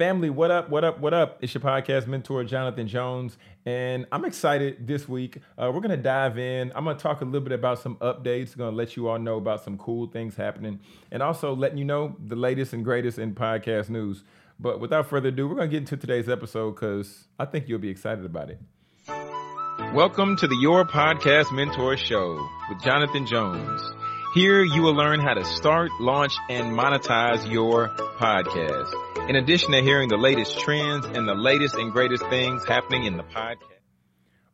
Family, what up? What up? What up? It's your podcast mentor, Jonathan Jones, and I'm excited this week. Uh, we're gonna dive in. I'm gonna talk a little bit about some updates. Gonna let you all know about some cool things happening, and also letting you know the latest and greatest in podcast news. But without further ado, we're gonna get into today's episode because I think you'll be excited about it. Welcome to the Your Podcast Mentor Show with Jonathan Jones. Here you will learn how to start, launch, and monetize your podcast. In addition to hearing the latest trends and the latest and greatest things happening in the podcast.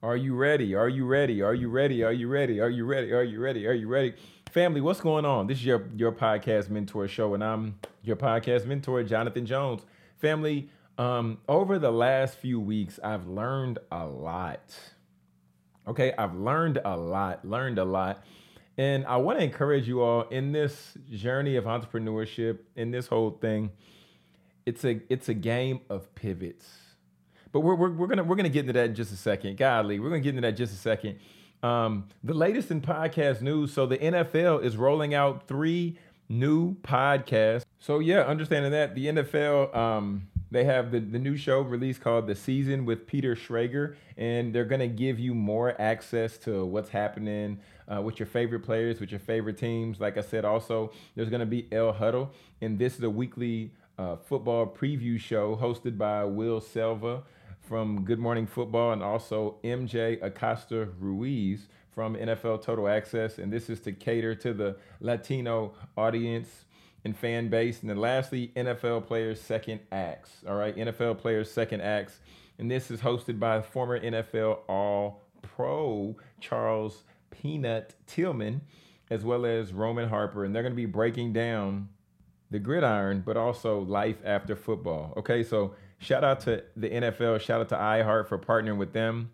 Are you ready? Are you ready? Are you ready? Are you ready? Are you ready? Are you ready? Are you ready? Family, what's going on? This is your, your podcast mentor show, and I'm your podcast mentor, Jonathan Jones. Family, um, over the last few weeks, I've learned a lot. Okay, I've learned a lot, learned a lot. And I want to encourage you all in this journey of entrepreneurship, in this whole thing. It's a it's a game of pivots. But we're, we're, we're gonna we're gonna get into that in just a second. Godly, we're gonna get into that in just a second. Um, the latest in podcast news. So the NFL is rolling out three new podcasts. So yeah, understanding that the NFL um, they have the, the new show released called The Season with Peter Schrager, and they're to give you more access to what's happening uh, with your favorite players, with your favorite teams. Like I said, also, there's to be El Huddle, and this is a weekly uh, football preview show hosted by Will Selva from Good Morning Football and also MJ Acosta Ruiz from NFL Total Access. And this is to cater to the Latino audience and fan base. And then lastly, NFL Players Second Acts. All right, NFL Players Second Acts. And this is hosted by former NFL All Pro Charles Peanut Tillman, as well as Roman Harper. And they're going to be breaking down the gridiron, but also life after football. Okay, so shout out to the NFL, shout out to iHeart for partnering with them.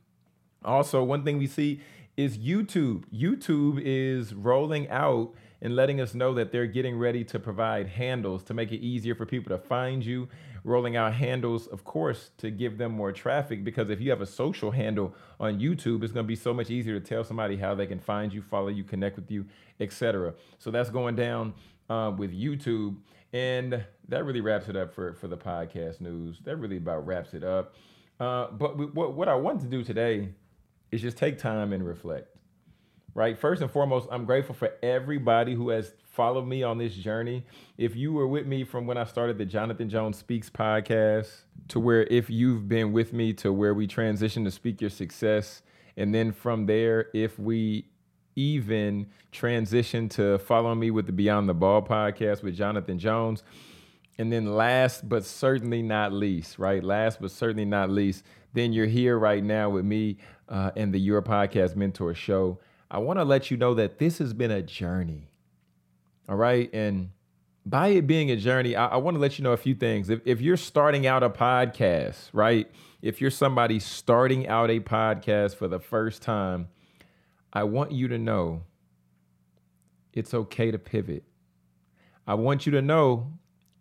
Also, one thing we see is YouTube. YouTube is rolling out and letting us know that they're getting ready to provide handles to make it easier for people to find you. Rolling out handles, of course, to give them more traffic because if you have a social handle on YouTube, it's going to be so much easier to tell somebody how they can find you, follow you, connect with you, etc. So that's going down uh, with YouTube. And that really wraps it up for, for the podcast news. That really about wraps it up. Uh, but we, what, what I want to do today is just take time and reflect right? First and foremost, I'm grateful for everybody who has followed me on this journey. If you were with me from when I started the Jonathan Jones Speaks podcast to where if you've been with me to where we transitioned to Speak Your Success, and then from there, if we even transition to follow me with the Beyond the Ball podcast with Jonathan Jones. And then last but certainly not least, right? Last but certainly not least, then you're here right now with me uh, in the Your Podcast Mentor Show. I want to let you know that this has been a journey. All right. And by it being a journey, I, I want to let you know a few things. If, if you're starting out a podcast, right? If you're somebody starting out a podcast for the first time, I want you to know it's okay to pivot. I want you to know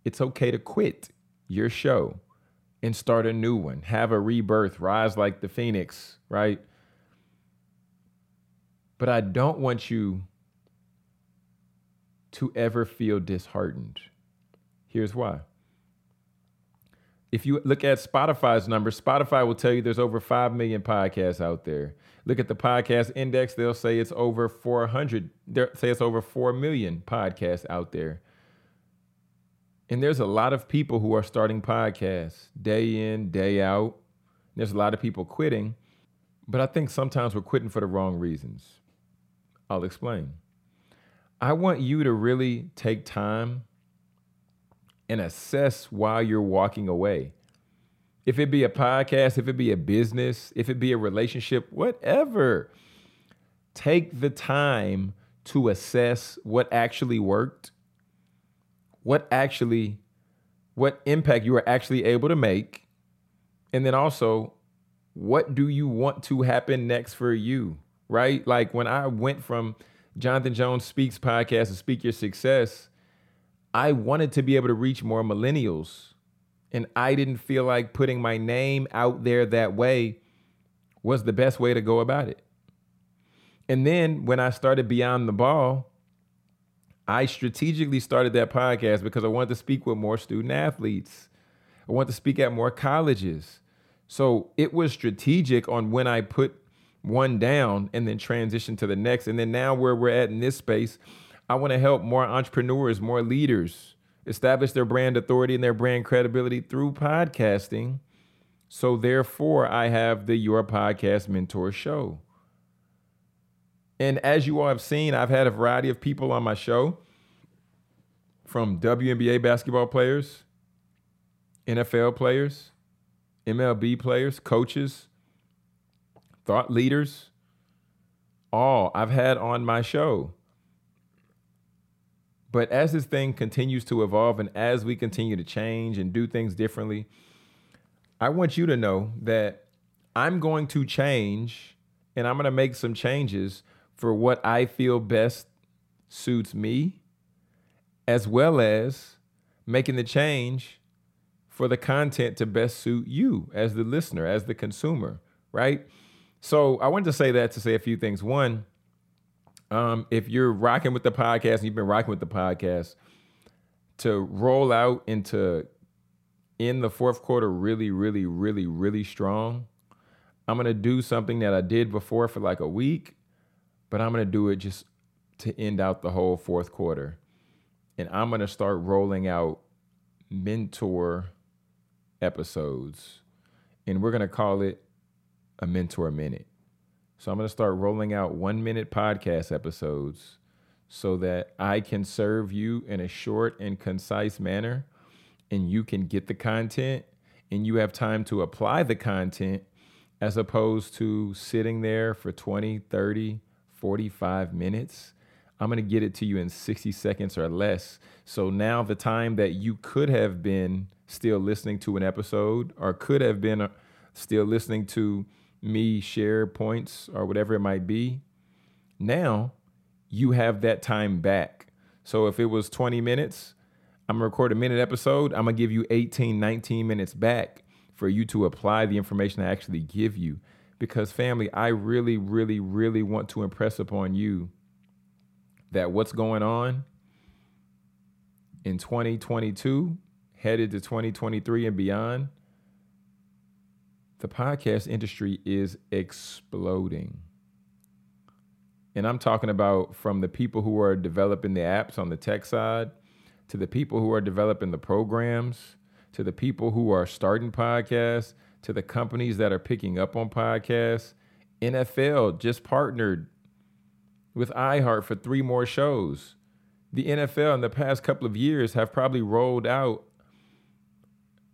it's okay to quit your show and start a new one, have a rebirth, rise like the phoenix, right? But I don't want you to ever feel disheartened. Here's why. If you look at Spotify's numbers, Spotify will tell you there's over 5 million podcasts out there. Look at the podcast index, they'll say it's over 400, they'll say it's over 4 million podcasts out there. And there's a lot of people who are starting podcasts day in, day out. There's a lot of people quitting, but I think sometimes we're quitting for the wrong reasons. I'll explain. I want you to really take time and assess while you're walking away. If it be a podcast, if it be a business, if it be a relationship, whatever, take the time to assess what actually worked, what actually, what impact you were actually able to make, and then also, what do you want to happen next for you? Right? Like when I went from Jonathan Jones Speaks podcast to Speak Your Success, I wanted to be able to reach more millennials. And I didn't feel like putting my name out there that way was the best way to go about it. And then when I started Beyond the Ball, I strategically started that podcast because I wanted to speak with more student athletes. I wanted to speak at more colleges. So it was strategic on when I put one down and then transition to the next. And then now where we're at in this space, I want to help more entrepreneurs, more leaders establish their brand authority and their brand credibility through podcasting. So therefore, I have the Your Podcast Mentor Show. And as you all have seen, I've had a variety of people on my show from WNBA basketball players, NFL players, MLB players, coaches, thought leaders, all I've had on my show. But as this thing continues to evolve and as we continue to change and do things differently, I want you to know that I'm going to change and I'm going to make some changes for what I feel best suits me, as well as making the change for the content to best suit you as the listener, as the consumer, right? So I wanted to say that to say a few things. One, um, if you're rocking with the podcast and you've been rocking with the podcast, to roll out into in the fourth quarter really, really, really, really strong. I'm gonna do something that I did before for like a week, but I'm gonna do it just to end out the whole fourth quarter. And I'm gonna start rolling out mentor episodes. And we're gonna call it a mentor minute. So I'm going to start rolling out one minute podcast episodes so that I can serve you in a short and concise manner and you can get the content and you have time to apply the content as opposed to sitting there for 20, 30, 45 minutes. I'm going to get it to you in 60 seconds or less. So now the time that you could have been still listening to an episode or could have been uh, still listening to me share points or whatever it might be. Now you have that time back. So if it was 20 minutes, I'm gonna record a minute episode. I'm gonna give you 18, 19 minutes back for you to apply the information I actually give you. Because, family, I really, really, really want to impress upon you that what's going on in 2022, headed to 2023 and beyond, the podcast industry is exploding. And I'm talking about from the people who are developing the apps on the tech side to the people who are developing the programs to the people who are starting podcasts to the companies that are picking up on podcasts. NFL just partnered with iHeart for three more shows. The NFL in the past couple of years have probably rolled out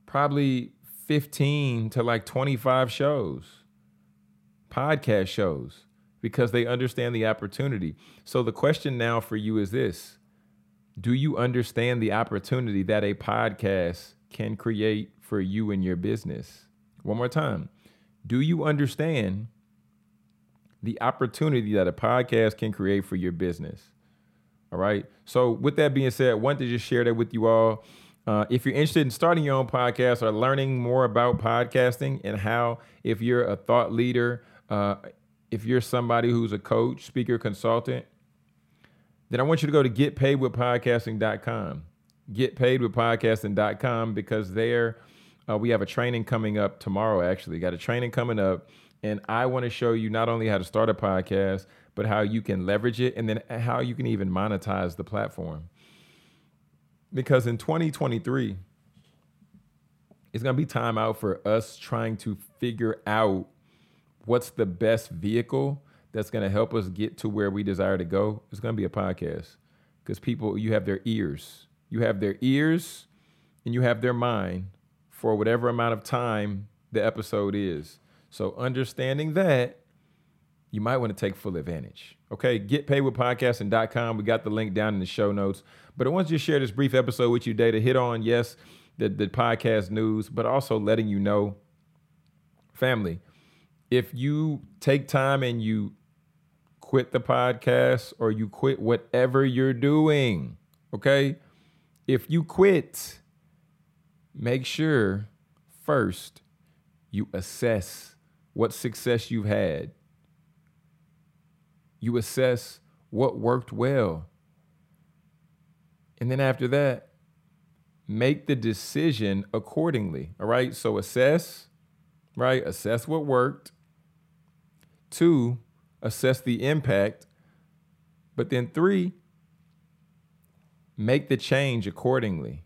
probably 15 to like 25 shows, podcast shows, because they understand the opportunity. So the question now for you is this Do you understand the opportunity that a podcast can create for you and your business? One more time. Do you understand the opportunity that a podcast can create for your business? All right. So, with that being said, I wanted to just share that with you all. Uh, if you're interested in starting your own podcast or learning more about podcasting and how, if you're a thought leader, uh, if you're somebody who's a coach, speaker, consultant, then I want you to go to getpaidwithpodcasting.com. Getpaidwithpodcasting.com because there uh, we have a training coming up tomorrow, actually. Got a training coming up. And I want to show you not only how to start a podcast, but how you can leverage it and then how you can even monetize the platform because in 2023 it's going to be time out for us trying to figure out what's the best vehicle that's going to help us get to where we desire to go. It's going to be a podcast. Because people you have their ears. You have their ears and you have their mind for whatever amount of time the episode is. So understanding that you might want to take full advantage. Okay, getpaidwithpodcasting.com. We got the link down in the show notes. But I want to just share this brief episode with you today to hit on, yes, the, the podcast news, but also letting you know, family, if you take time and you quit the podcast or you quit whatever you're doing, okay? If you quit, make sure first you assess what success you've had you assess what worked well. And then after that, make the decision accordingly. All right. So assess, right? Assess what worked. Two, assess the impact. But then three, make the change accordingly.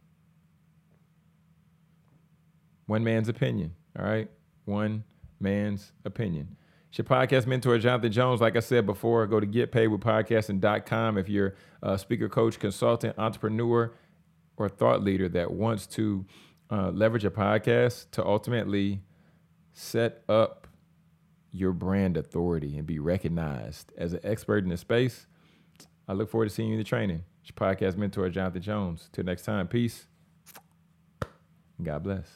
One man's opinion. All right. One man's opinion. It's your podcast mentor, Jonathan Jones. Like I said before, go to getpaidwithpodcasting.com if you're a speaker, coach, consultant, entrepreneur, or thought leader that wants to uh, leverage a podcast to ultimately set up your brand authority and be recognized as an expert in the space. I look forward to seeing you in the training. It's your podcast mentor, Jonathan Jones. Till next time, peace. God bless.